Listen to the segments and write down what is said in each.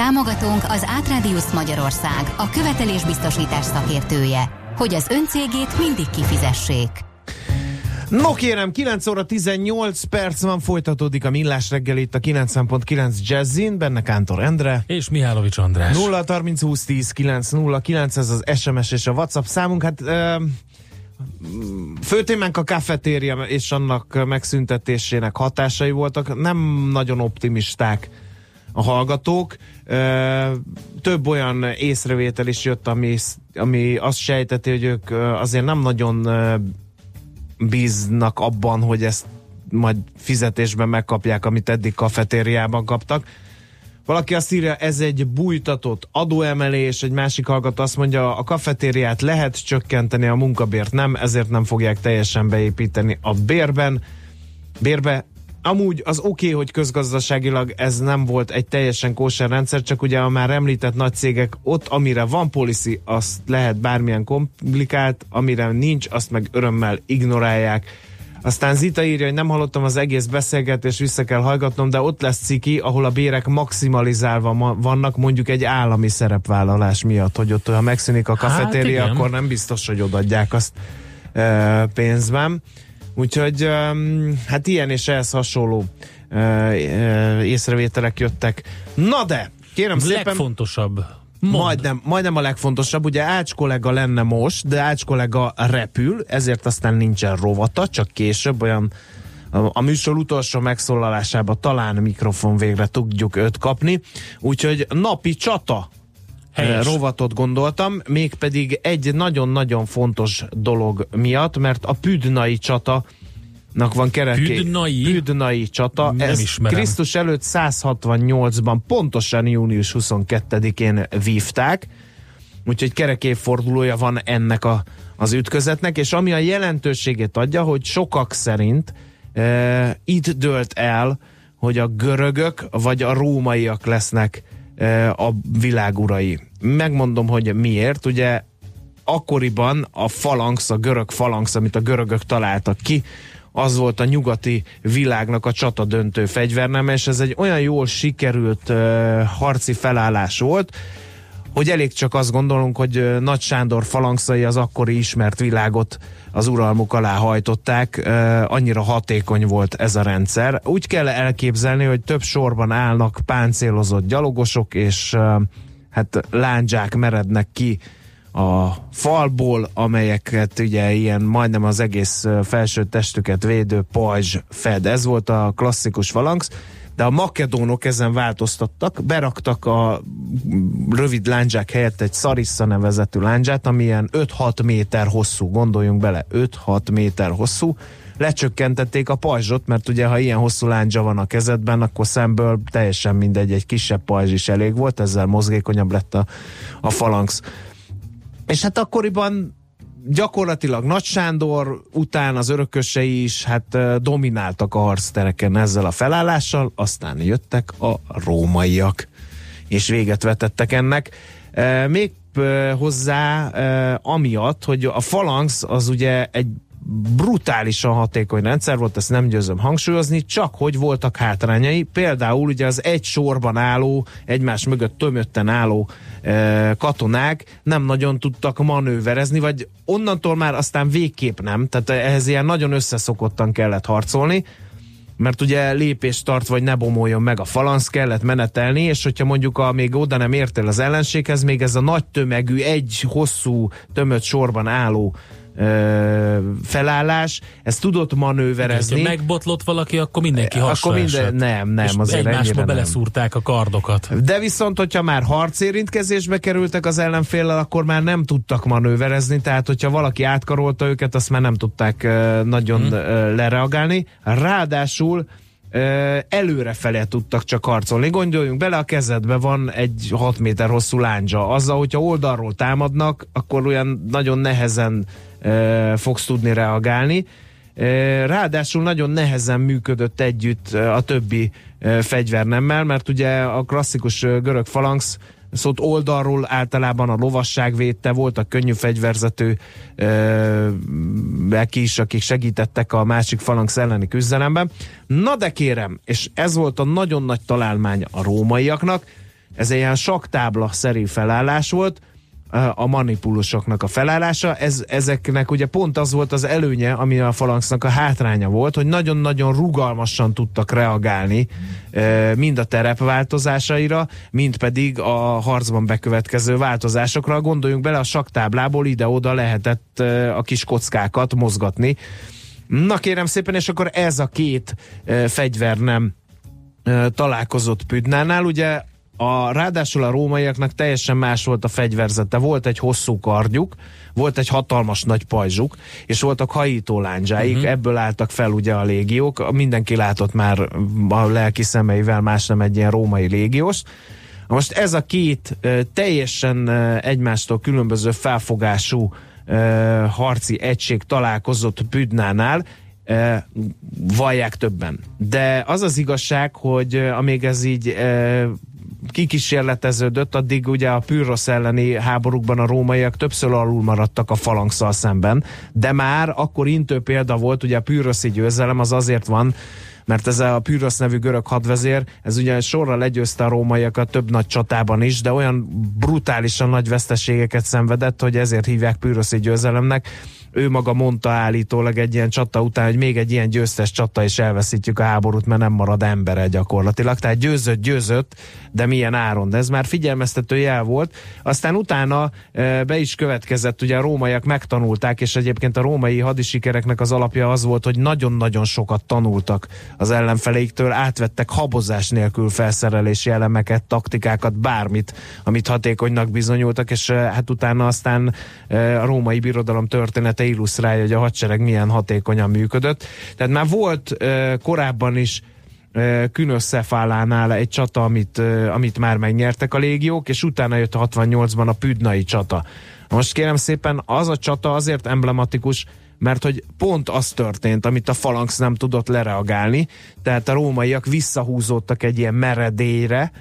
Támogatónk az Átrádiusz Magyarország, a követelésbiztosítás szakértője, hogy az öncégét mindig kifizessék. No kérem, 9 óra 18 perc van, folytatódik a millás reggel itt a 90.9 Jazzin, benne Kántor Endre. És Mihálovics András. 0 30 20 10 9 0 9, ez az SMS és a WhatsApp számunk. Hát uh, főtémánk a kafetéria és annak megszüntetésének hatásai voltak. Nem nagyon optimisták a hallgatók. Több olyan észrevétel is jött, ami, ami azt sejteti, hogy ők azért nem nagyon bíznak abban, hogy ezt majd fizetésben megkapják, amit eddig kafetériában kaptak. Valaki azt írja, ez egy bújtatott adóemelés, egy másik hallgató azt mondja, a kafetériát lehet csökkenteni, a munkabért nem, ezért nem fogják teljesen beépíteni a bérben. Bérbe Amúgy az oké, okay, hogy közgazdaságilag ez nem volt egy teljesen kóser rendszer, csak ugye a már említett nagy cégek ott, amire van policy, azt lehet bármilyen komplikált, amire nincs, azt meg örömmel ignorálják. Aztán Zita írja, hogy nem hallottam az egész beszélgetést, vissza kell hallgatnom, de ott lesz ciki, ahol a bérek maximalizálva vannak, mondjuk egy állami szerepvállalás miatt, hogy ott, ha megszűnik a hát kafetéria, hát akkor nem biztos, hogy odaadják azt e, pénzben. Úgyhogy hát ilyen és ehhez hasonló észrevételek jöttek. Na de, kérem szépen... Legfontosabb. Majdnem, majdnem a legfontosabb, ugye Ács kollega lenne most, de Ács kollega repül, ezért aztán nincsen rovata, csak később olyan a, műsor utolsó megszólalásában talán mikrofon végre tudjuk őt kapni, úgyhogy napi csata Helyes. rovatot gondoltam, mégpedig egy nagyon-nagyon fontos dolog miatt, mert a Püdnai csata Nak van kereké. Püdnai? Püdnai csata. Nem Ez ismerem. Krisztus előtt 168-ban, pontosan június 22-én vívták, úgyhogy kerekéfordulója van ennek a, az ütközetnek, és ami a jelentőségét adja, hogy sokak szerint e, itt dölt el, hogy a görögök vagy a rómaiak lesznek a világ urai. Megmondom, hogy miért. Ugye akkoriban a falanx, a görög falanx, amit a görögök találtak ki, az volt a nyugati világnak a csata döntő fegyverneme, és ez egy olyan jól sikerült uh, harci felállás volt, hogy elég csak azt gondolunk, hogy Nagy Sándor falangszai az akkori ismert világot az uralmuk alá hajtották, annyira hatékony volt ez a rendszer. Úgy kell elképzelni, hogy több sorban állnak páncélozott gyalogosok, és hát lándzsák merednek ki a falból, amelyeket ugye ilyen majdnem az egész felső testüket védő pajzs fed. Ez volt a klasszikus falangsz de a makedónok ezen változtattak, beraktak a rövid lándzsák helyett egy szarissa nevezetű lándzsát, ami ilyen 5-6 méter hosszú, gondoljunk bele, 5-6 méter hosszú, lecsökkentették a pajzsot, mert ugye ha ilyen hosszú lándzsa van a kezedben, akkor szemből teljesen mindegy, egy kisebb pajzs is elég volt, ezzel mozgékonyabb lett a, a falanx. És hát akkoriban gyakorlatilag Nagy Sándor után az örökösei is hát domináltak a harctereken ezzel a felállással, aztán jöttek a rómaiak, és véget vetettek ennek. Még hozzá amiatt, hogy a falanx az ugye egy brutálisan hatékony rendszer volt, ezt nem győzöm hangsúlyozni, csak hogy voltak hátrányai, például ugye az egy sorban álló, egymás mögött tömötten álló e, katonák nem nagyon tudtak manőverezni, vagy onnantól már aztán végképp nem, tehát ehhez ilyen nagyon összeszokottan kellett harcolni, mert ugye lépést tart, vagy ne bomoljon meg a falansz, kellett menetelni, és hogyha mondjuk a, még oda nem értél az ellenséghez, még ez a nagy tömegű, egy hosszú tömött sorban álló felállás, ez tudott manőverezni. Ha megbotlott valaki, akkor mindenki hasra Akkor minden, nem, nem, és azért egymásba beleszúrták a kardokat. De viszont, hogyha már harcérintkezésbe kerültek az ellenféllel, akkor már nem tudtak manőverezni, tehát hogyha valaki átkarolta őket, azt már nem tudták nagyon hmm. lereagálni. Ráadásul előrefele tudtak csak harcolni. Gondoljunk bele, a kezedbe van egy 6 méter hosszú lándzsa. Azzal, hogyha oldalról támadnak, akkor olyan nagyon nehezen fogsz tudni reagálni. Ráadásul nagyon nehezen működött együtt a többi fegyvernemmel, mert ugye a klasszikus görög falanx szólt oldalról általában a lovasság védte, voltak könnyű fegyverzető is, akik segítettek a másik falanx elleni küzdelemben. Na de kérem, és ez volt a nagyon nagy találmány a rómaiaknak, ez egy ilyen saktábla szerű felállás volt, a manipulusoknak a felállása. Ez, ezeknek ugye pont az volt az előnye, ami a falanxnak a hátránya volt, hogy nagyon-nagyon rugalmasan tudtak reagálni mind a terep változásaira, mind pedig a harcban bekövetkező változásokra. Gondoljunk bele, a saktáblából ide-oda lehetett a kis kockákat mozgatni. Na kérem szépen, és akkor ez a két fegyver nem találkozott Püdnánál. Ugye a, ráadásul a rómaiaknak teljesen más volt a fegyverzete. Volt egy hosszú kardjuk, volt egy hatalmas nagy pajzsuk, és voltak hajító lándzsáik, uh-huh. ebből álltak fel ugye a légiók. Mindenki látott már a lelki szemeivel más nem egy ilyen római légiós. Most ez a két teljesen egymástól különböző felfogású harci egység találkozott Büdnánál, vallják többen. De az az igazság, hogy amíg ez így kikísérleteződött, addig ugye a Pyrrhos elleni háborúkban a rómaiak többször alul maradtak a falangszal szemben, de már akkor intő példa volt, ugye a Pyrrhoszi győzelem az azért van, mert ez a Pyrrhos nevű görög hadvezér, ez ugye sorra legyőzte a rómaiakat több nagy csatában is, de olyan brutálisan nagy veszteségeket szenvedett, hogy ezért hívják Pyrrhoszi győzelemnek ő maga mondta állítólag egy ilyen csata után, hogy még egy ilyen győztes csata is elveszítjük a háborút, mert nem marad embere gyakorlatilag. Tehát győzött, győzött, de milyen áron. De ez már figyelmeztető jel volt. Aztán utána e, be is következett, ugye a rómaiak megtanulták, és egyébként a római hadisikereknek az alapja az volt, hogy nagyon-nagyon sokat tanultak az ellenfeleiktől, átvettek habozás nélkül felszerelési elemeket, taktikákat, bármit, amit hatékonynak bizonyultak, és e, hát utána aztán e, a római birodalom történet története illusztrálja, hogy a hadsereg milyen hatékonyan működött. Tehát már volt uh, korábban is Künös Szefálánál egy csata, amit, amit már megnyertek a légiók, és utána jött 68-ban a Püdnai csata. Most kérem szépen, az a csata azért emblematikus, mert hogy pont az történt, amit a falanx nem tudott lereagálni, tehát a rómaiak visszahúzódtak egy ilyen meredélyre,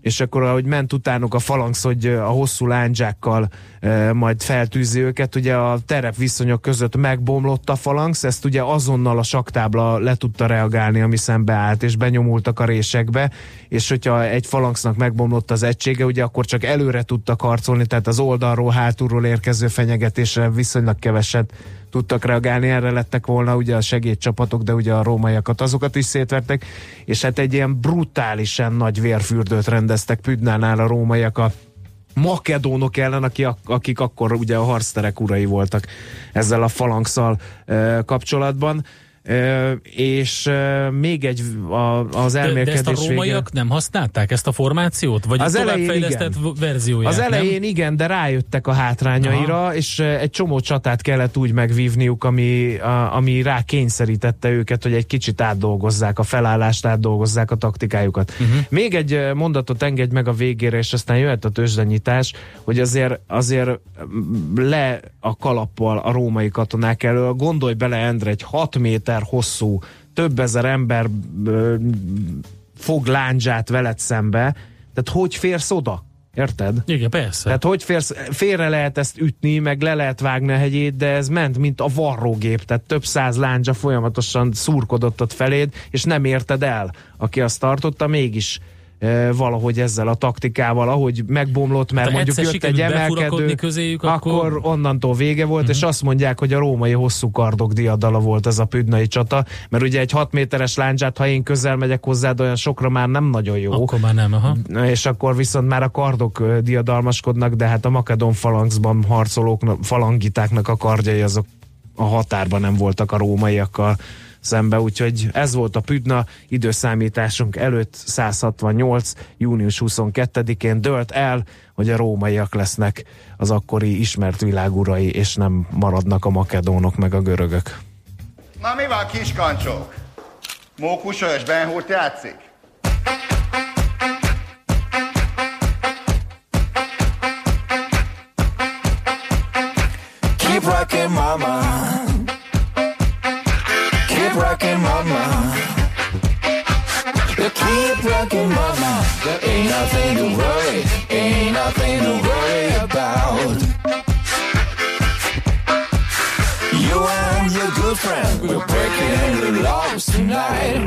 és akkor ahogy ment utánuk a falanx, hogy a hosszú lándzsákkal e, majd feltűzi őket, ugye a terep viszonyok között megbomlott a falanx, ezt ugye azonnal a saktábla le tudta reagálni, ami szembe és benyomultak a résekbe, és hogyha egy falanxnak megbomlott az egysége, ugye akkor csak előre tudtak harcolni, tehát az oldalról, hátulról érkező fenyegetésre viszonylag keveset tudtak reagálni, erre lettek volna ugye a segédcsapatok, de ugye a rómaiakat azokat is szétvertek, és hát egy ilyen brutálisan nagy vérfürdőt rendeztek Püdnánál a rómaiak a makedónok ellen, akik, akkor ugye a harcterek urai voltak ezzel a falangszal kapcsolatban és még egy a, az elmélkedés de, de ezt a rómaiak vége... nem használták ezt a formációt? Vagy az továbbfejlesztett verzióját? Az elején nem? igen, de rájöttek a hátrányaira, Aha. és egy csomó csatát kellett úgy megvívniuk, ami, a, ami rá kényszerítette őket, hogy egy kicsit átdolgozzák a felállást, átdolgozzák a taktikájukat. Uh-huh. Még egy mondatot engedj meg a végére, és aztán jöhet a tőzsdenyítás, hogy azért, azért le a kalappal a római katonák elől, gondolj bele, Endre, egy 6 méter méter hosszú, több ezer ember ö, fog láncsát veled szembe, tehát hogy férsz oda? Érted? Igen, persze. Tehát hogy férsz, félre lehet ezt ütni, meg le lehet vágni a hegyét, de ez ment, mint a varrógép, tehát több száz láncsa folyamatosan szurkodott ott feléd, és nem érted el. Aki azt tartotta, mégis valahogy ezzel a taktikával, ahogy megbomlott, mert hát mondjuk jött egy emelkedő, közéjük, akkor... akkor onnantól vége volt, uh-huh. és azt mondják, hogy a római hosszú kardok diadala volt ez a püdnai csata, mert ugye egy 6 méteres láncsát, ha én közel megyek hozzád, olyan sokra már nem nagyon jó. Akkor már nem, aha. És akkor viszont már a kardok diadalmaskodnak, de hát a makedon falangszban harcolók, falangitáknak a kardjai azok a határban nem voltak a rómaiakkal szembe, úgyhogy ez volt a Püdna időszámításunk előtt 168. június 22-én dölt el, hogy a rómaiak lesznek az akkori ismert világurai, és nem maradnak a makedónok meg a görögök. Na mi van, kiskancsók? Mókusa és Ben Hurt játszik? Keep rocking mama rocking mama. Keep rocking mama. There ain't nothing to worry Ain't nothing to worry about. You and your good friend We're breaking the laws tonight.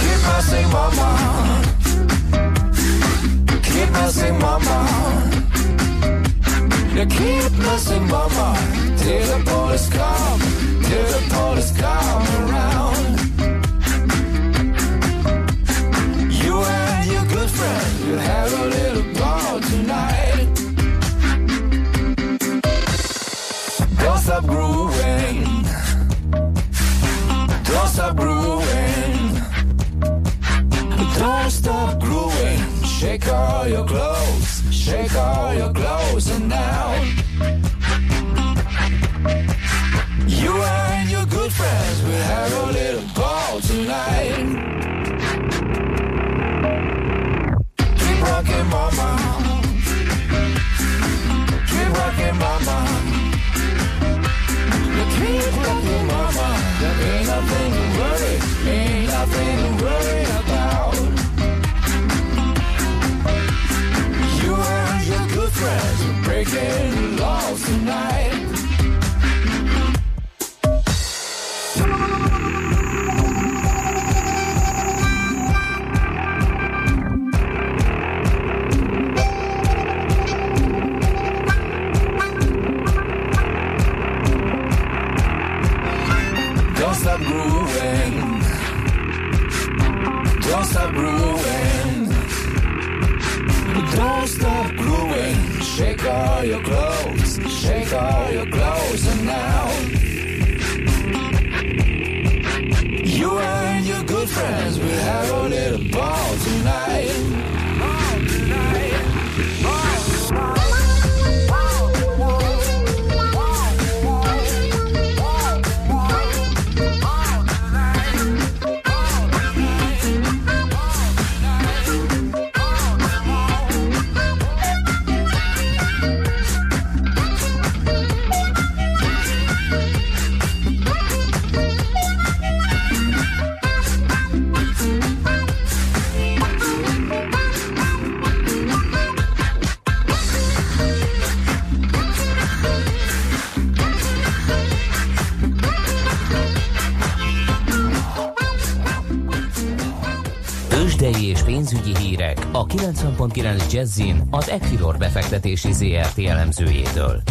Keep messing mama. Keep messing mama. You keep messing mama Till the police come. Till the police come around. You and your good friend You have a little ball tonight. Don't stop grooving Don't stop grooving Don't stop grooving Shake all your clothes. Shake all your clothes and now tonight a 90.9 Jazzin az Equilor befektetési ZRT elemzőjétől.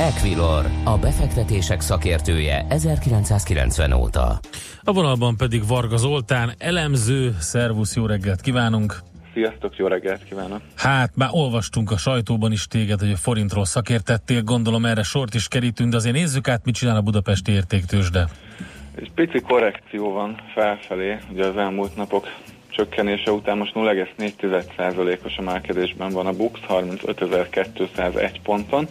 Equilor, a befektetések szakértője 1990 óta. A vonalban pedig Varga Zoltán, elemző, szervusz, jó reggelt kívánunk! Sziasztok, jó reggelt kívánok! Hát, már olvastunk a sajtóban is téged, hogy a forintról szakértettél, gondolom erre sort is kerítünk, de azért nézzük át, mit csinál a budapesti értéktősde. Egy pici korrekció van felfelé, ugye az elmúlt napok csökkenése után most 0,4%-os emelkedésben van a BUX 35.201 ponton.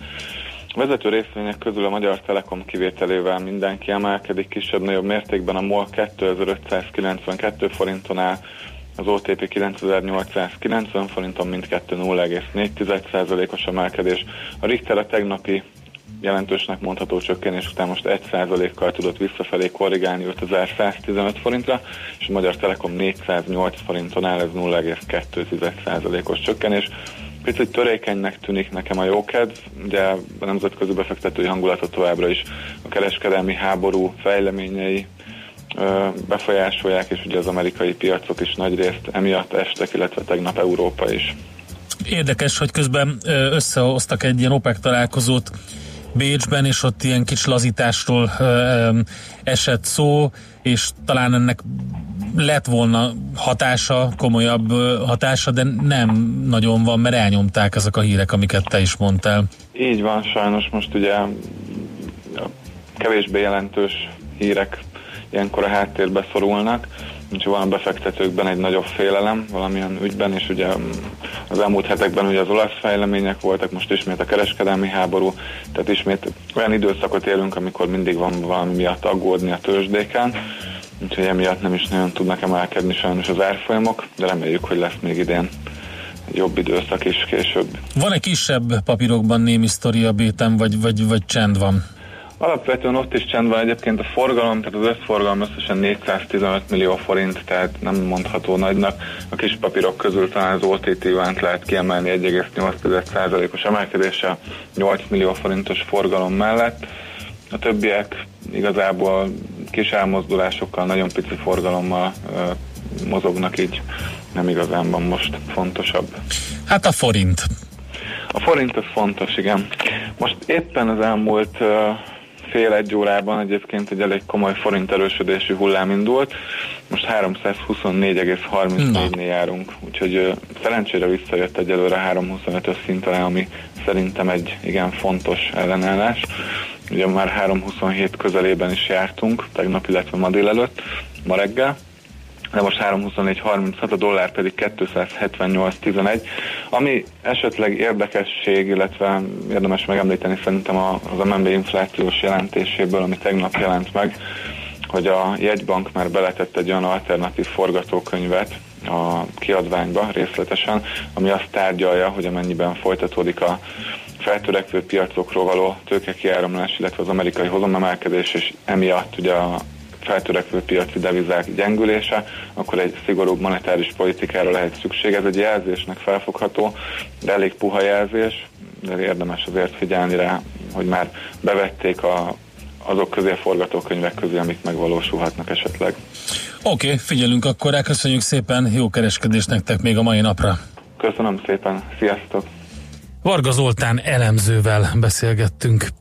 A vezető részvények közül a Magyar Telekom kivételével mindenki emelkedik kisebb-nagyobb mértékben, a MOL 2592 forinton áll, az OTP 9890 forinton mindkettő 0,4%-os emelkedés. A Richter a tegnapi jelentősnek mondható csökkenés után most 1%-kal tudott visszafelé korrigálni 5115 forintra, és a Magyar Telekom 408 forinton áll, ez 0,2%-os csökkenés. Picit törékenynek tűnik nekem a jókedv, ugye a nemzetközi befektetői hangulatot továbbra is a kereskedelmi háború fejleményei befolyásolják, és ugye az amerikai piacok is nagy részt emiatt estek, illetve tegnap Európa is. Érdekes, hogy közben összehoztak egy ilyen OPEC találkozót Bécsben, és ott ilyen kis lazításról esett szó, és talán ennek lett volna hatása, komolyabb hatása, de nem nagyon van, mert elnyomták ezek a hírek, amiket te is mondtál. Így van, sajnos most ugye kevésbé jelentős hírek ilyenkor a háttérbe szorulnak. Úgyhogy van a befektetőkben egy nagyobb félelem valamilyen ügyben, és ugye az elmúlt hetekben ugye az olasz fejlemények voltak, most ismét a kereskedelmi háború, tehát ismét olyan időszakot élünk, amikor mindig van valami miatt aggódni a tőzsdéken, úgyhogy emiatt nem is nagyon tudnak emelkedni sajnos az árfolyamok, de reméljük, hogy lesz még idén egy jobb időszak is később. Van-e kisebb papírokban némi sztori a béten, vagy, vagy, vagy csend van? Alapvetően ott is csend van egyébként a forgalom, tehát az összforgalom összesen 415 millió forint, tehát nem mondható nagynak. A kis papírok közül talán az OTT vánt lehet kiemelni 1,8%-os emelkedése 8 millió forintos forgalom mellett. A többiek igazából kis elmozdulásokkal, nagyon pici forgalommal mozognak, így nem igazán van most fontosabb. Hát a forint. A forint az fontos, igen. Most éppen az elmúlt fél-egy órában egyébként egy elég komoly forint erősödésű hullám indult. Most 324,34-nél járunk, úgyhogy szerencsére visszajött egyelőre 325-ös szintre, ami szerintem egy igen fontos ellenállás. Ugye már 327 közelében is jártunk, tegnap, illetve ma délelőtt, ma reggel de most 324.36, a dollár pedig 278.11. Ami esetleg érdekesség, illetve érdemes megemlíteni szerintem az MNB inflációs jelentéséből, ami tegnap jelent meg, hogy a jegybank már beletett egy olyan alternatív forgatókönyvet a kiadványba részletesen, ami azt tárgyalja, hogy amennyiben folytatódik a feltörekvő piacokról való tőkekiáramlás, illetve az amerikai hozomemelkedés, és emiatt ugye a feltörekvő piaci devizák gyengülése, akkor egy szigorúbb monetáris politikára lehet szükség. Ez egy jelzésnek felfogható, de elég puha jelzés, de érdemes azért figyelni rá, hogy már bevették a, azok közé a forgatókönyvek közé, amik megvalósulhatnak esetleg. Oké, okay, figyelünk akkor rá, köszönjük szépen, jó kereskedést nektek még a mai napra. Köszönöm szépen, sziasztok! Varga Zoltán elemzővel beszélgettünk.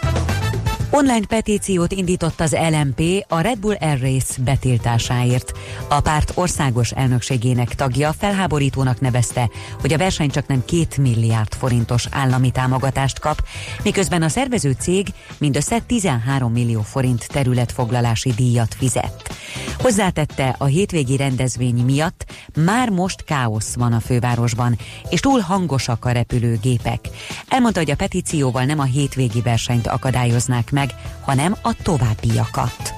Online petíciót indított az LMP a Red Bull Air Race betiltásáért. A párt országos elnökségének tagja felháborítónak nevezte, hogy a verseny csak nem két milliárd forintos állami támogatást kap, miközben a szervező cég mindössze 13 millió forint területfoglalási díjat fizet. Hozzátette, a hétvégi rendezvény miatt már most káosz van a fővárosban, és túl hangosak a repülőgépek. Elmondta, hogy a petícióval nem a hétvégi versenyt akadályoznák meg, hanem a továbbiakat.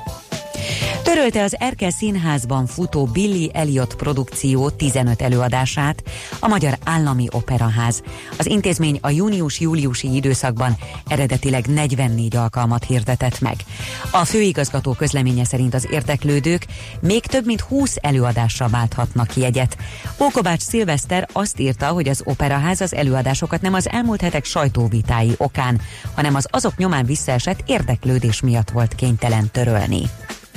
Törölte az Erkel Színházban futó Billy Elliot produkció 15 előadását a Magyar Állami Operaház. Az intézmény a június-júliusi időszakban eredetileg 44 alkalmat hirdetett meg. A főigazgató közleménye szerint az érdeklődők még több mint 20 előadásra válthatnak jegyet. Ókovács Szilveszter azt írta, hogy az Operaház az előadásokat nem az elmúlt hetek sajtóvitái okán, hanem az azok nyomán visszaesett érdeklődés miatt volt kénytelen törölni.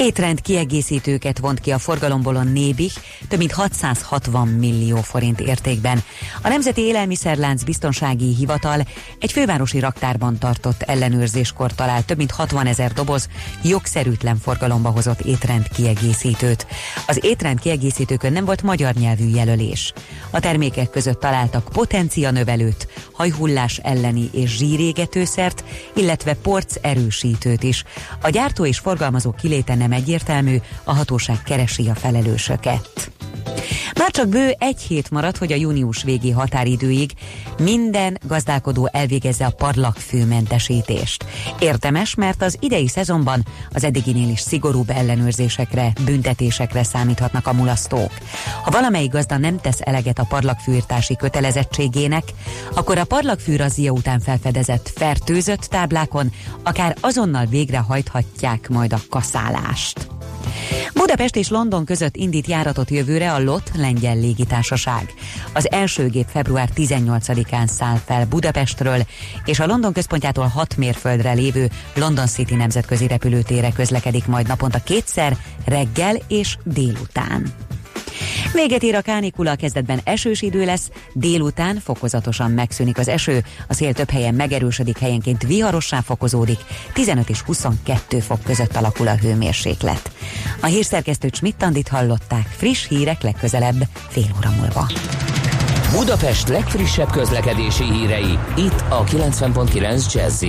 Étrend kiegészítőket vont ki a forgalomból a Nébih több mint 660 millió forint értékben. A Nemzeti Élelmiszerlánc Biztonsági Hivatal egy fővárosi raktárban tartott ellenőrzéskor talált több mint 60 ezer doboz jogszerűtlen forgalomba hozott étrend kiegészítőt. Az étrend kiegészítőkön nem volt magyar nyelvű jelölés. A termékek között találtak potencia növelőt, hajhullás elleni és zsírégetőszert, illetve porc erősítőt is. A gyártó és forgalmazó kiléte nem egyértelmű, a hatóság keresi a felelősöket. Már csak bő egy hét maradt, hogy a június végi határidőig minden gazdálkodó elvégezze a parlagfőmentesítést. Értemes, mert az idei szezonban az eddiginél is szigorúbb ellenőrzésekre, büntetésekre számíthatnak a mulasztók. Ha valamelyik gazda nem tesz eleget a parlagfűrtási kötelezettségének, akkor a parlagfűrazia után felfedezett fertőzött táblákon akár azonnal végrehajthatják majd a kaszálást. Budapest és London között indít járatot jövőre a LOT lengyel légitársaság. Az első gép február 18-án száll fel Budapestről, és a London központjától 6 mérföldre lévő London City nemzetközi repülőtére közlekedik majd naponta kétszer, reggel és délután. Véget ér a kánikula, kezdetben esős idő lesz, délután fokozatosan megszűnik az eső, a szél több helyen megerősödik, helyenként viharossá fokozódik, 15 és 22 fok között alakul a hőmérséklet. A hírszerkesztő Csmittandit hallották, friss hírek legközelebb, fél óra múlva. Budapest legfrissebb közlekedési hírei, itt a 90.9 jazz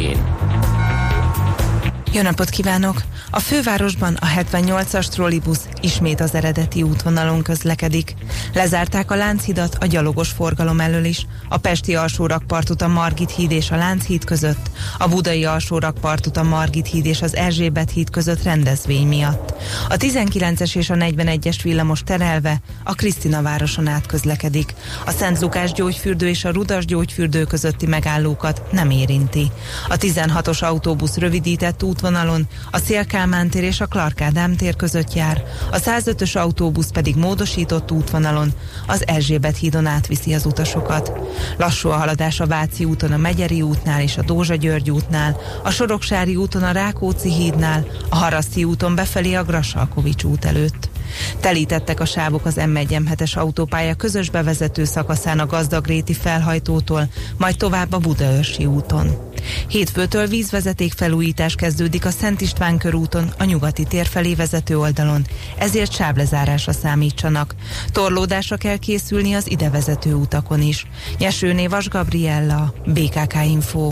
jó napot kívánok! A fővárosban a 78-as trollibusz ismét az eredeti útvonalon közlekedik. Lezárták a Lánchidat a gyalogos forgalom elől is, a Pesti alsórakpartot a Margit híd és a Lánchíd között, a Budai alsórakpartot a Margit híd és az Erzsébet híd között rendezvény miatt. A 19-es és a 41-es villamos terelve a Krisztina városon át közlekedik. A Szent Lukás gyógyfürdő és a Rudas gyógyfürdő közötti megállókat nem érinti. A 16-os autóbusz rövidített útvonalon a Szélkálmán tér és a Clark Ádám tér között jár, a 105-ös autóbusz pedig módosított útvonalon az Erzsébet hídon átviszi az utasokat. Lassú a haladás a Váci úton a Megyeri útnál és a Dózsa György útnál, a Soroksári úton a Rákóczi hídnál, a Haraszti úton befelé a Grassalkovics út előtt. Telítettek a sávok az m 1 es autópálya közös bevezető szakaszán a Gazdagréti felhajtótól, majd tovább a Budaörsi úton. Hétfőtől vízvezeték felújítás kezdődik a Szent István körúton, a nyugati tér felé vezető oldalon, ezért sáblezárásra számítsanak. Torlódásra kell készülni az idevezető utakon is. Nyesőné Vas Gabriella, BKK Info.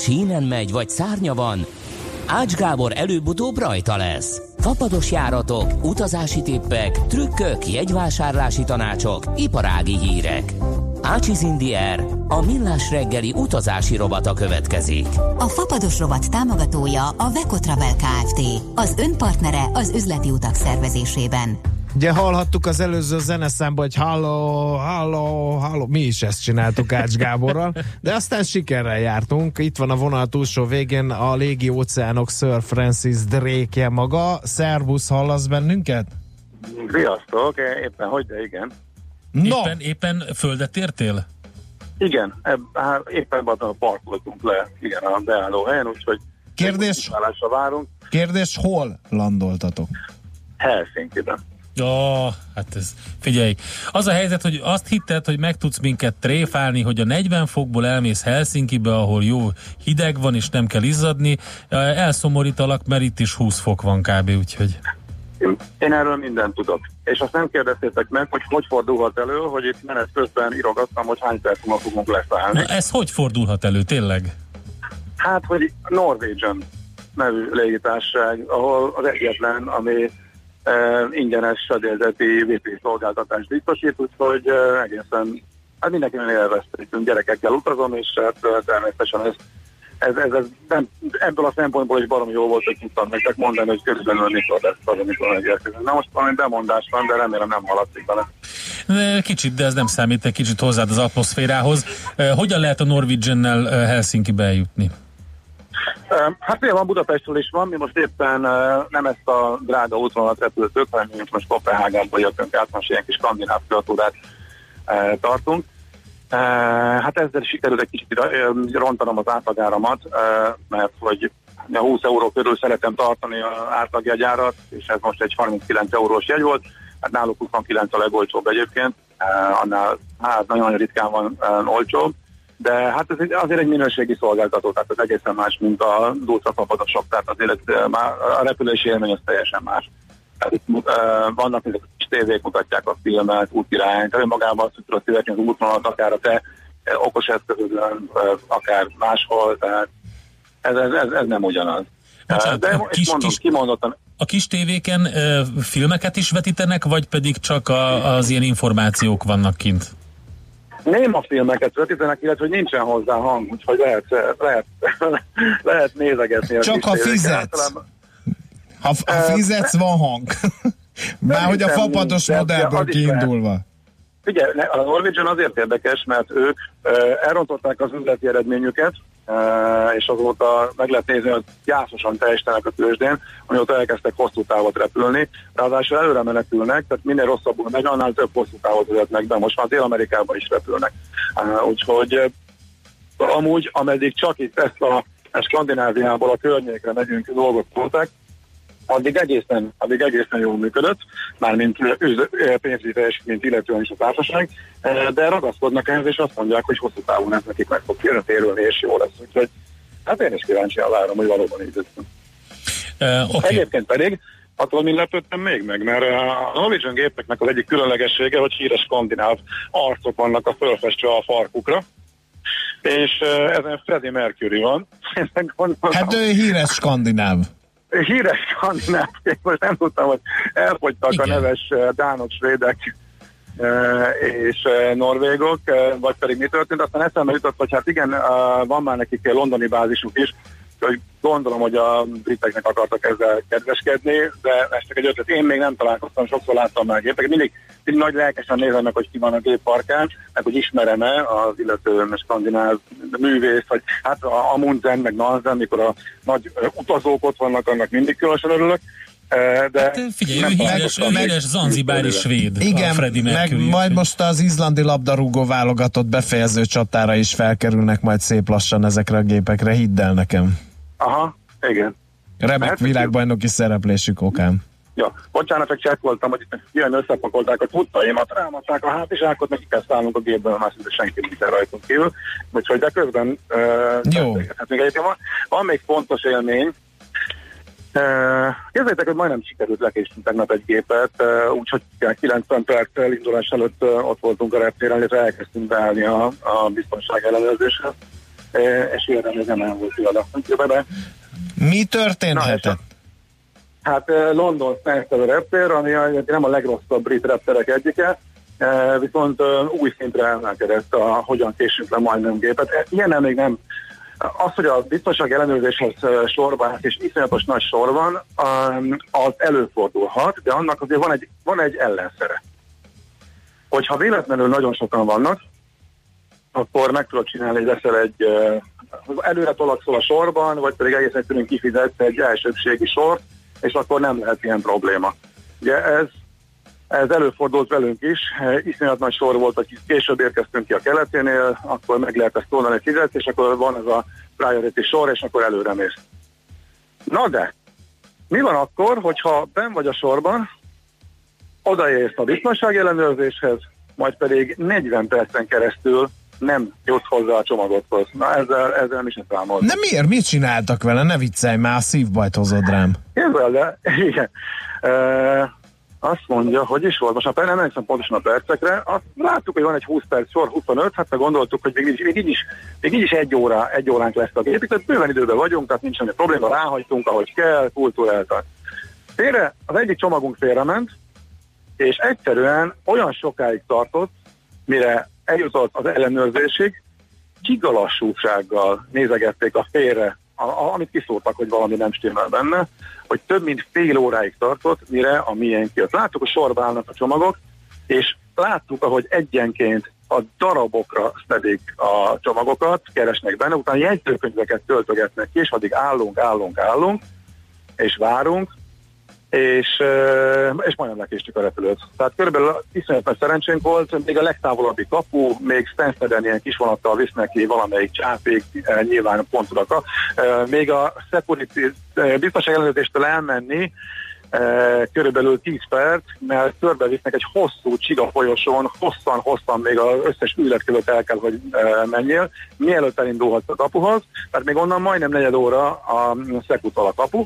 Sínen megy, vagy szárnya van, Ács Gábor előbb-utóbb rajta lesz. Fapados járatok, utazási tippek, trükkök, jegyvásárlási tanácsok, iparági hírek. Ácsiz Indier, a millás reggeli utazási robata következik. A Fapados rovat támogatója a Vekotravel Kft. Az önpartnere az üzleti utak szervezésében. Ugye hallhattuk az előző zeneszámban, hogy halló, halló, halló, mi is ezt csináltuk Ács Gáborral, de aztán sikerrel jártunk. Itt van a vonal túlsó végén a légi óceánok Sir Francis Drake-je maga. Szervusz, hallasz bennünket? Sziasztok, éppen hogy, de igen. No. Éppen, éppen földet értél? Igen, eb, hát éppen a parkoltunk le, igen, a beálló helyen, úgyhogy kérdés, várunk. Kérdés, hol landoltatok? Helsinki-ben. Ja, hát ez, figyelj, az a helyzet, hogy azt hitted, hogy meg tudsz minket tréfálni, hogy a 40 fokból elmész Helsinkibe, ahol jó hideg van, és nem kell izzadni, elszomorítalak, mert itt is 20 fok van kb. úgyhogy... Én, erről mindent tudok. És azt nem kérdeztétek meg, hogy hogy fordulhat elő, hogy itt menet közben írogattam, hogy hány perc múlva fogunk leszállni. Na ez hogy fordulhat elő, tényleg? Hát, hogy Norwegian nevű légitárság, ahol az egyetlen, ami ingyenes fedélzeti VP szolgáltatást biztosít, úgyhogy egészen, hát mindenkinek élveztünk, gyerekekkel utazom, és hát természetesen ez ez, ez, ez nem, ebből a szempontból is baromi jó volt, hogy tudtam nektek mondani, hogy körülbelül mikor lesz az, amikor megérkezünk. Na most valami bemondás van, de remélem nem haladszik bele. Kicsit, de ez nem számít, egy kicsit hozzád az atmoszférához. Hogyan lehet a Norwegian-nel Helsinki bejutni? Hát van Budapestről is van, mi most éppen nem ezt a drága útvonalat repültük, hanem mi most Kopenhágánból jöttünk át, most ilyen kis skandináv tartunk. Hát ezzel sikerült egy kicsit rontanom az átlagáramat, mert hogy a 20 euró körül szeretem tartani az átlagjegyárat, és ez most egy 39 eurós jegy volt, hát náluk 29 a legolcsóbb egyébként, annál hát nagyon ritkán van olcsóbb, de hát ez egy, azért egy minőségi szolgáltató, tehát ez egészen más, mint a dulca papadosok, tehát azért már a repülési élmény az teljesen más. Tehát itt, uh, vannak ezek a kis tévék, mutatják a filmet, útirányt, önmagában azt, hogy tudod fizetni az útvonalat, akár a te okos eszközön, akár máshol, tehát ez, ez, ez, ez nem ugyanaz. Bocsánat, De a kis, mondom, kis, kimondottan, a kis tévéken uh, filmeket is vetítenek, vagy pedig csak a, az ilyen információk vannak kint? A filmeket vetítenek, illetve hogy nincsen hozzá hang, úgyhogy lehet, lehet, lehet nézegetni. A Csak ha fizetsz. Általában, ha, ha fizetsz, van hang. Már hogy a fapados modellből kiindulva. Figyelj, a Norwegian azért érdekes, mert ők elrontották az üzleti eredményüket, és azóta meg lehet nézni, hogy gyászosan teljesítenek a tőzsdén, amióta elkezdtek hosszú távot repülni, ráadásul előre menekülnek, tehát minél rosszabbul megy, annál több hosszú távot vezetnek be, most már Dél-Amerikában is repülnek. Úgyhogy amúgy, ameddig csak itt ezt a Skandináviából a környékre megyünk dolgok voltak, addig egészen, addig egészen jól működött, mármint pénzügyi teljesítményt illetően is a társaság, de ragaszkodnak ehhez, és azt mondják, hogy hosszú távon ez nekik meg fog térülni, és jó lesz. Úgyhogy hát én is kíváncsian várom, hogy valóban így lesz. Uh, okay. Egyébként pedig attól mi lepődtem még meg, mert a Norwegian gépeknek az egyik különlegessége, hogy híres skandináv arcok vannak a fölfestve a farkukra, és ezen Freddie Mercury van. hát ő híres skandináv híres skandinávként, most nem tudtam, hogy elfogytak Igen. a neves eh, dánok, svédek eh, és eh, norvégok, vagy pedig mi történt. Aztán eszembe jutott, hogy hát igen, van már nekik londoni bázisuk is, hogy gondolom, hogy a briteknek akartak ezzel kedveskedni, de ez csak egy ötlet. Én még nem találkoztam, sokszor láttam már gépeket. Mindig, mindig nagy lelkesen nézem meg, hogy ki van a gépparkán, meg hogy ismerem-e az illető skandináv művész, vagy hát a Amundsen, meg Nansen, mikor a nagy utazók ott vannak, annak mindig különösen örülök. De hát figyelj, ő híres, ő híres zanzibári svéd, Igen, meg majd most az izlandi labdarúgó válogatott befejező csatára is felkerülnek majd szép lassan ezekre a gépekre, hidd el nekem. Aha, igen. Remek hát, világbajnoki szereplésük okán. Ja, bocsánat, csak csekkoltam, hogy ilyen összepakolták a tudtaimat, rámadták a hátizsákot, neki kell szállnunk a gépből, már szinte senki nincs rajtunk kívül. Úgyhogy de közben... Uh, Jó. Hát még van, van még fontos élmény, Uh, Képzeljétek, hogy majdnem sikerült lekésnünk tegnap egy gépet, uh, úgyhogy 90 perccel indulás előtt uh, ott voltunk a reptéren, és elkezdtünk beállni a, a biztonság ellenőrzéshez érdem, ez nem volt kiadva. Mi történhetett? Hát London Stansted reptér, ami nem a legrosszabb brit repterek egyike, viszont új szintre emelkedett a hogyan késünk le majdnem gépet. Ilyen még nem az, hogy a biztonság ellenőrzéshez sorban, és iszonyatos nagy sor van, az előfordulhat, de annak azért van egy, van egy ellenszere. Hogyha véletlenül nagyon sokan vannak, akkor meg tudod csinálni, hogy leszel egy előre tolakszol a sorban, vagy pedig egész egyszerűen kifizetsz egy elsőbségi sort, és akkor nem lehet ilyen probléma. Ugye ez, ez előfordult velünk is, iszonyat nagy sor volt, hogy később érkeztünk ki a keleténél, akkor meg lehet ezt oldani fizetni, és akkor van ez a priority sor, és akkor előre mész. Na de, mi van akkor, hogyha ben vagy a sorban, odaérsz a biztonsági ellenőrzéshez, majd pedig 40 percen keresztül nem jut hozzá a csomagodhoz. Na ezzel, ezzel mi sem számolunk. De miért? Mit csináltak vele? Ne viccelj már, szívbajt hozod rám. Képzeld de igen. E, azt mondja, hogy is volt, most már nem emlékszem pontosan a percekre, azt láttuk, hogy van egy 20 perc sor, 25, hát meg gondoltuk, hogy még így, még így, is, még így is egy, óra, egy óránk lesz a gépig, tehát bőven időben vagyunk, tehát nincs semmi probléma, ráhagytunk, ahogy kell, kultúráltan. Félre, az egyik csomagunk félrement, és egyszerűen olyan sokáig tartott, mire eljutott az ellenőrzésig, kigalassúsággal nézegették a félre, a, a, amit kiszóltak, hogy valami nem stimmel benne, hogy több mint fél óráig tartott, mire a miénk jött. Láttuk, hogy sorba állnak a csomagok, és láttuk, ahogy egyenként a darabokra szedik a csomagokat, keresnek benne, utána jegyzőkönyveket töltögetnek ki, és addig állunk, állunk, állunk, és várunk, és, és majdnem lekéstük a repülőt. Tehát körülbelül iszonyatosan szerencsénk volt, még a legtávolabbi kapu, még Stanford-en ilyen kis vonattal visznek ki valamelyik csápig, nyilván pont oda. Még a security biztonság ellenőrzéstől elmenni, körülbelül 10 perc, mert körbevisznek egy hosszú csiga folyosón, hosszan-hosszan még az összes ület között el kell, hogy menjél, mielőtt elindulhatsz a kapuhoz, tehát még onnan majdnem negyed óra a szekutal a kapu,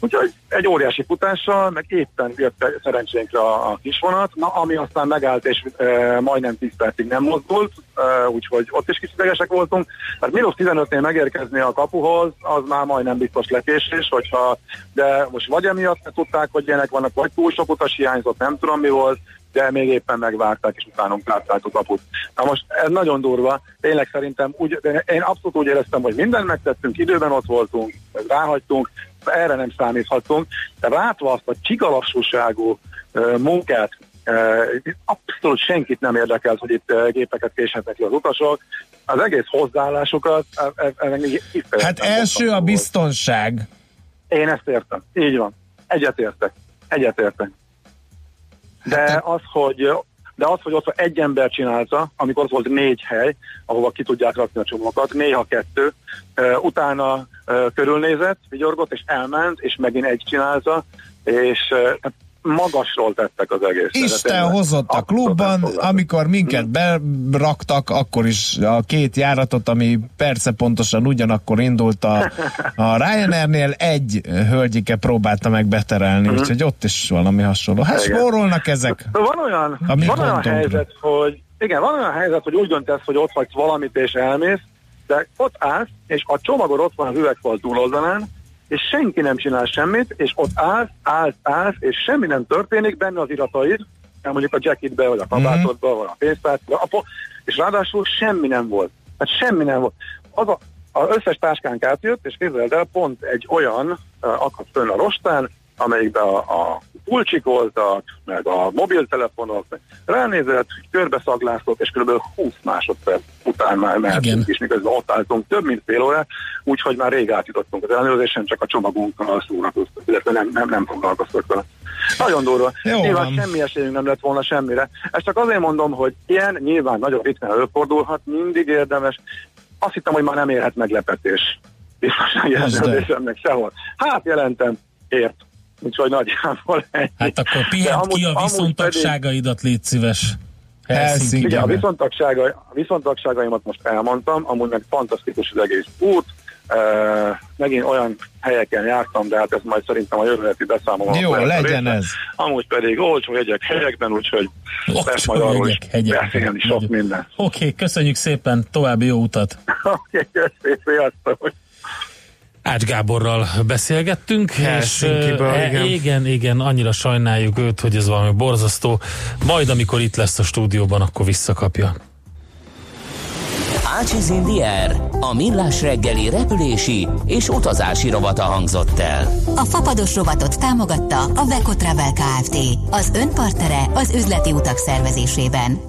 Úgyhogy egy óriási futással, meg éppen jött szerencsénkre a, a kisvonat, na, ami aztán megállt, és e, majdnem 10 percig nem mozdult, e, úgyhogy ott is idegesek voltunk. Tehát mínusz 15-nél megérkezni a kapuhoz, az már majdnem biztos lekésés, hogyha, de most vagy emiatt ne tudták, hogy ilyenek vannak, vagy túl sok utas hiányzott, nem tudom mi volt, de még éppen megvárták, és utánunk látták a kaput. Na most ez nagyon durva, tényleg szerintem úgy, én abszolút úgy éreztem, hogy mindent megtettünk, időben ott voltunk, ráhagytunk, erre nem számíthatunk, de látva azt a csigalassúságú munkát, abszolút senkit nem érdekelt, hogy itt gépeket késhetnek ki az utasok, az egész hozzáállásokat, Hát első a biztonság. Én ezt értem, így van. Egyetértek. Egyetértek. De hát az, hogy de az, hogy ott egy ember csinálta, amikor ott volt négy hely, ahova ki tudják rakni a csomagokat, néha kettő, utána körülnézett, vigyorgott, és elment, és megint egy csinálta, és hát magasról tettek az egész. Isten hozott a klubban, amikor minket beraktak, akkor is a két járatot, ami persze pontosan ugyanakkor indult a, a Ryanairnél, egy hölgyike próbálta meg beterelni, uh-huh. úgyhogy ott is valami hasonló. Hát spórolnak ezek. Van olyan, van olyan helyzet, hogy igen, van olyan helyzet, hogy úgy döntesz, hogy ott hagysz valamit és elmész, de ott állsz, és a csomagod ott van az üvegfal túloldalán, és senki nem csinál semmit, és ott állsz, állsz, állsz, és semmi nem történik, benne az irataid, mondjuk a jacketbe, vagy a kabátodba, mm-hmm. vagy a pénztárcba, és ráadásul semmi nem volt. Hát semmi nem volt. Az a, az összes táskánk átjött, és képzeld el, pont egy olyan uh, akadt fönn a rostán, amelyikben a, a pulcsik voltak, meg a mobiltelefonok, ránézett, körbeszaglásztott, és kb. 20 másodperc után már mehetünk is, miközben ott álltunk több mint fél órát, úgyhogy már rég átjutottunk az ellenőrzésen, csak a csomagunkkal szórakoztunk, illetve nem, nem, nem foglalkoztak vele. Nagyon durva. Jó nyilván van. semmi esélyünk nem lett volna semmire. Ezt csak azért mondom, hogy ilyen nyilván nagyon ritkán előfordulhat, mindig érdemes. Azt hittem, hogy már nem érhet meglepetés biztonsági ellenőrzésemnek sehol. Hát jelentem, ért úgyhogy nagyjából ennyi. Hát akkor pihent ki a viszontagságaidat, légy szíves. Igen, a viszontagsága, a viszontagságaimat most elmondtam, amúgy meg fantasztikus az egész út, Uh, megint olyan helyeken jártam, de hát ez majd szerintem a jövő heti beszámolom. Jó, legyen ez. Amúgy pedig olcsó jegyek helyekben, úgyhogy lesz majd arról is beszélni sok minden. Oké, okay, köszönjük szépen, további jó utat! Oké, okay, sziasztok! Ács Gáborral beszélgettünk, és igen. igen, igen, annyira sajnáljuk őt, hogy ez valami borzasztó. Majd, amikor itt lesz a stúdióban, akkor visszakapja. Ácsiz Indier, a millás reggeli repülési és utazási rovata hangzott el. A fapados rovatot támogatta a Veco Travel Kft. Az önpartere az üzleti utak szervezésében.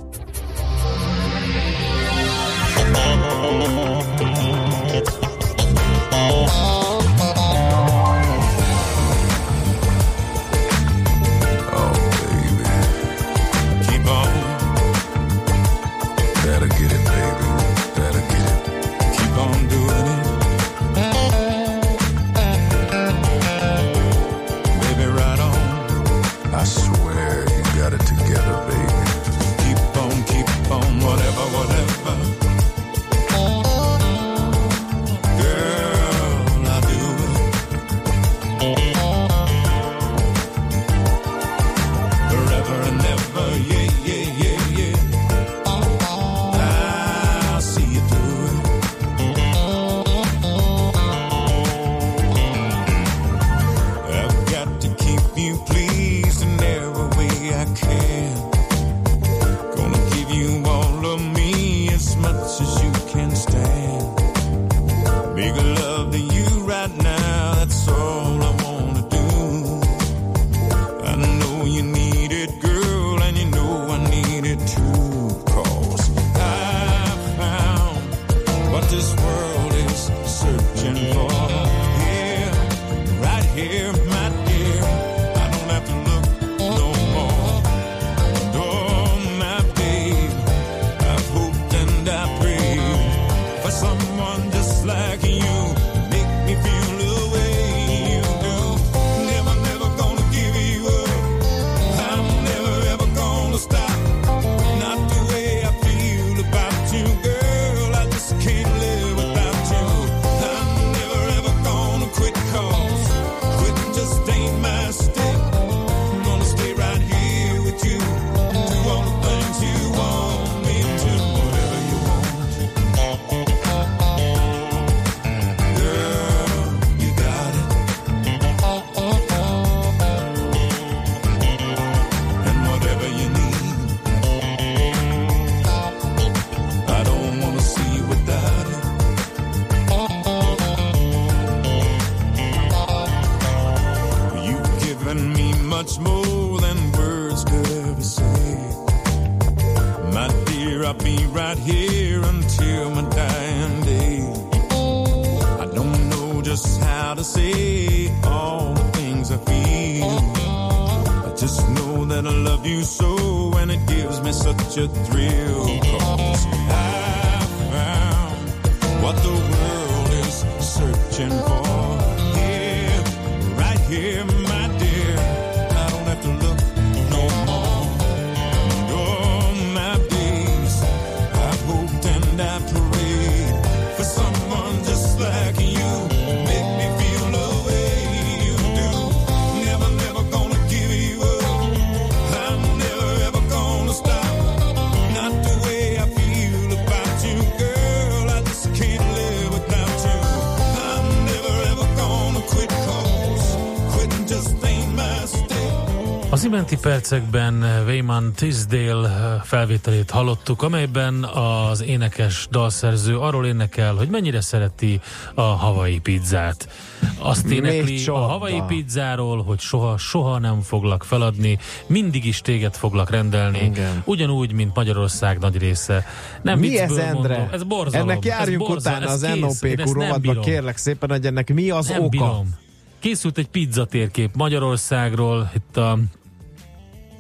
Iménti percekben Wayman Tisdale felvételét hallottuk, amelyben az énekes dalszerző arról énekel, hogy mennyire szereti a havai pizzát. Azt énekli a havai pizzáról, hogy soha, soha nem foglak feladni, mindig is téged foglak rendelni, Igen. ugyanúgy, mint Magyarország nagy része. Nem mi ez, Endre? Mondom, ez borzalom. Ennek járjunk ez borzalom, utána ez az NOPQ rovatba, kérlek szépen, hogy ennek mi az nem oka? Bírom. Készült egy pizzatérkép Magyarországról, itt a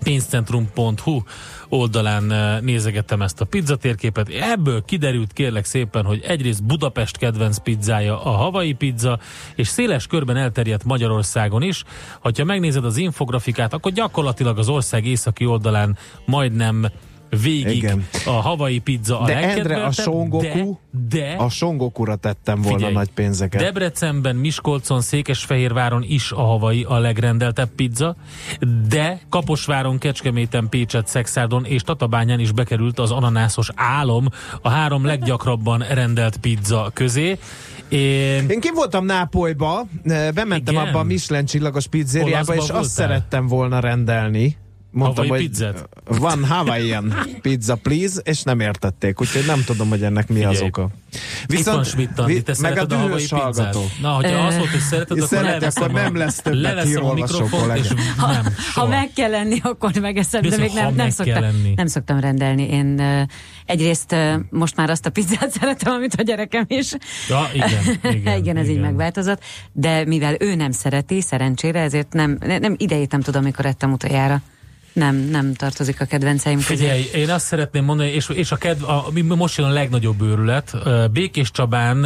pénzcentrum.hu oldalán eh, nézegettem ezt a pizzatérképet. Ebből kiderült kérlek szépen, hogy egyrészt Budapest kedvenc pizzája a havai pizza, és széles körben elterjedt Magyarországon is. Ha megnézed az infografikát, akkor gyakorlatilag az ország északi oldalán majdnem végig Igen. a havai pizza a De Endre, a Songoku, de, de a Songokura tettem volna figyelj, nagy pénzeket. Debrecenben, Miskolcon, Székesfehérváron is a havai a legrendeltebb pizza, de Kaposváron, Kecskeméten, Pécset, Szexádon és Tatabányán is bekerült az ananászos álom a három leggyakrabban rendelt pizza közé. Én, Én kim voltam Nápolyba, bementem Igen. abba a Michelin csillagos pizzériába, és voltál? azt szerettem volna rendelni mondtam, Hawaii hogy pizzát? van Hawaiian pizza, please, és nem értették, úgyhogy nem tudom, hogy ennek mi Figyelj. az oka. Viszont, Itt van te meg a dühös hallgató. Na, hogyha azt volt, hogy szereted, akkor Szereti, akkor nem lesz többet hírolvasó és ha, nem, ha meg kell lenni, akkor megeszem, de még nem, nem, szoktam, nem szoktam rendelni. Én uh, egyrészt uh, most már azt a pizzát szeretem, amit a gyerekem is. Ja, igen, igen, igen, ez igen. így megváltozott, de mivel ő nem szereti, szerencsére, ezért nem, nem idejét nem tudom, mikor ettem utoljára. Nem, nem tartozik a kedvenceim közé. Figyelj, én azt szeretném mondani, és, és a, kedv, a, most jön a legnagyobb őrület. Békés Csabán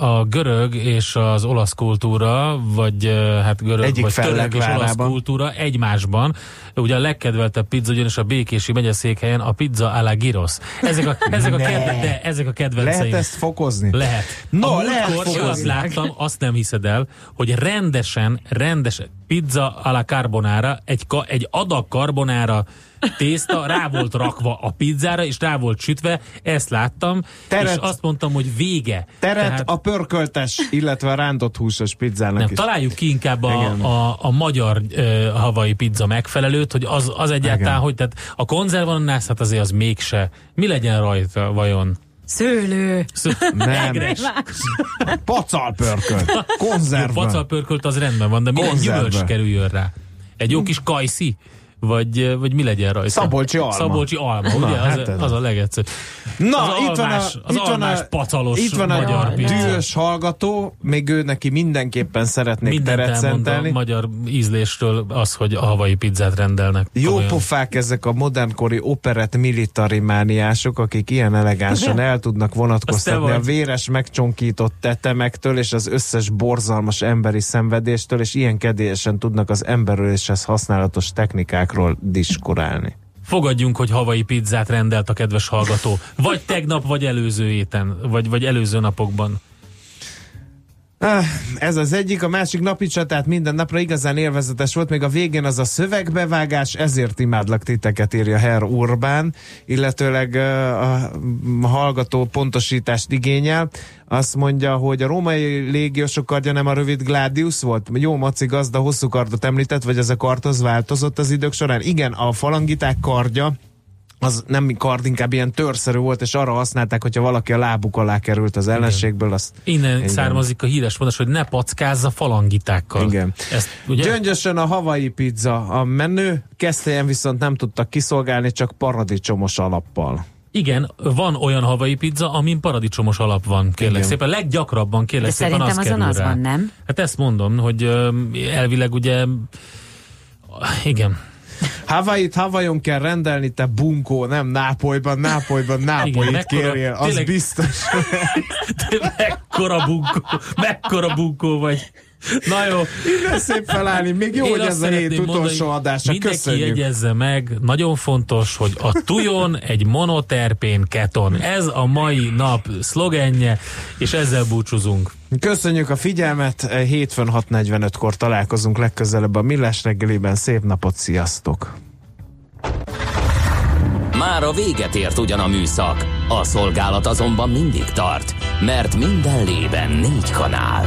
a görög és az olasz kultúra, vagy hát görög, Egyik vagy török és olasz kultúra egymásban. Ugye a legkedveltebb pizza, ugyanis a Békési megyeszékhelyen a pizza alla gyros. Ezek a, ezek a, kedve, de ezek a kedvenceim. Lehet ezt fokozni? Lehet. No, a lehet fokozni. azt láttam, azt nem hiszed el, hogy rendesen, rendesen, pizza alla carbonara, egy, egy adag karbonára tészta rá volt rakva a pizzára, és rá volt sütve, ezt láttam, teret, és azt mondtam, hogy vége. Teret Tehát, a pörköltes, illetve a rántott húsos pizzának nem, is. Találjuk ki inkább a, a, a magyar uh, havai pizza megfelelőt, hogy az, az egyáltalán, Igen. hogy tehát a konzervonász, hát azért az mégse. Mi legyen rajta vajon? Szőlő. Sző- nem. Pacalpörkölt. Konzerv. Pacalpörkölt az rendben van, de milyen gyümölcs kerüljön rá? Egy jó kis kajszi? Vagy, vagy mi legyen rajta? Szabolcsi alma. Szabolcsi alma, Na, ugye? Hát az, az a legegyszerűbb. Na, az itt almás, van a, az itt van a, pacalos itt van magyar a dühös hallgató, még ő neki mindenképpen szeretnék Mindent teret szentelni. magyar ízlésről az, hogy a havai pizzát rendelnek. Jó olyan. pofák ezek a modernkori operett militarimániások, akik ilyen elegánsan el tudnak vonatkoztatni a véres megcsonkított tetemektől és az összes borzalmas emberi szenvedéstől, és ilyen kedélyesen tudnak az emberöléshez használatos technikák pizzákról diskorálni. Fogadjunk, hogy havai pizzát rendelt a kedves hallgató. Vagy tegnap, vagy előző héten, vagy, vagy előző napokban. Ah, ez az egyik, a másik napi csatát minden napra igazán élvezetes volt, még a végén az a szövegbevágás, ezért imádlak titeket, írja Herr Urbán, illetőleg a hallgató pontosítást igényel. Azt mondja, hogy a római légiósok kardja nem a rövid Gladius volt? Jó maci gazda, hosszú kardot említett, vagy ez a kartoz változott az idők során? Igen, a falangiták kardja, az nem kard, inkább ilyen törszerű volt, és arra használták, hogyha valaki a lábuk alá került az ellenségből. Azt, Innen igen. származik a híres mondás, hogy ne packázza falangitákkal. Igen. Ezt, ugye? Gyöngyösen a havai pizza a menő, keszthelyen viszont nem tudtak kiszolgálni, csak paradicsomos alappal. Igen, van olyan havai pizza, amin paradicsomos alap van, kérlek Igen. szépen. Leggyakrabban kérlek De szépen az azon az van, nem? Hát ezt mondom, hogy elvileg ugye igen, Hawaii-t Hawaiion kell rendelni, te bunkó, nem Nápolyban, Nápolyban Nápolyt kérjél, az tényleg, biztos. mekkora bunkó, mekkora bunkó vagy. Na jó. Innen szép felállni. Még jó, Én hogy ez a hét utolsó adása. Mindenki Köszönjük. jegyezze meg, nagyon fontos, hogy a tujon egy monoterpén keton. Ez a mai nap szlogenje, és ezzel búcsúzunk. Köszönjük a figyelmet, hétfőn 6.45-kor találkozunk legközelebb a Millás reggeliben. Szép napot, sziasztok! Már a véget ért ugyan a műszak, a szolgálat azonban mindig tart, mert minden lében négy kanál.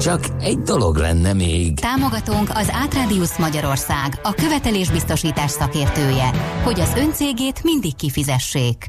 Csak egy dolog lenne még. Támogatónk az Átrádiusz Magyarország, a követelésbiztosítás szakértője, hogy az öncégét mindig kifizessék.